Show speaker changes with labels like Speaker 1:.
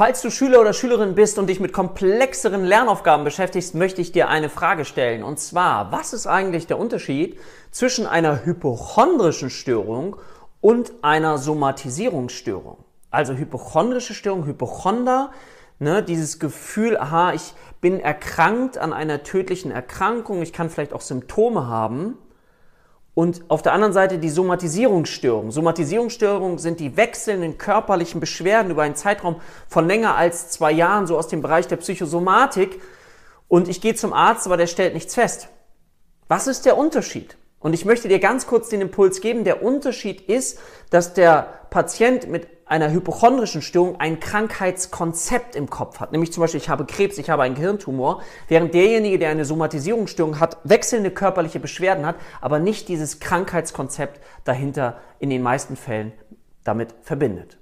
Speaker 1: Falls du Schüler oder Schülerin bist und dich mit komplexeren Lernaufgaben beschäftigst, möchte ich dir eine Frage stellen. Und zwar, was ist eigentlich der Unterschied zwischen einer hypochondrischen Störung und einer Somatisierungsstörung? Also hypochondrische Störung, Hypochonder, ne, dieses Gefühl, aha, ich bin erkrankt an einer tödlichen Erkrankung, ich kann vielleicht auch Symptome haben. Und auf der anderen Seite die Somatisierungsstörung. Somatisierungsstörungen sind die wechselnden körperlichen Beschwerden über einen Zeitraum von länger als zwei Jahren, so aus dem Bereich der Psychosomatik. Und ich gehe zum Arzt, aber der stellt nichts fest. Was ist der Unterschied? Und ich möchte dir ganz kurz den Impuls geben. Der Unterschied ist, dass der Patient mit einer hypochondrischen Störung ein Krankheitskonzept im Kopf hat. Nämlich zum Beispiel, ich habe Krebs, ich habe einen Gehirntumor, während derjenige, der eine Somatisierungsstörung hat, wechselnde körperliche Beschwerden hat, aber nicht dieses Krankheitskonzept dahinter in den meisten Fällen damit verbindet.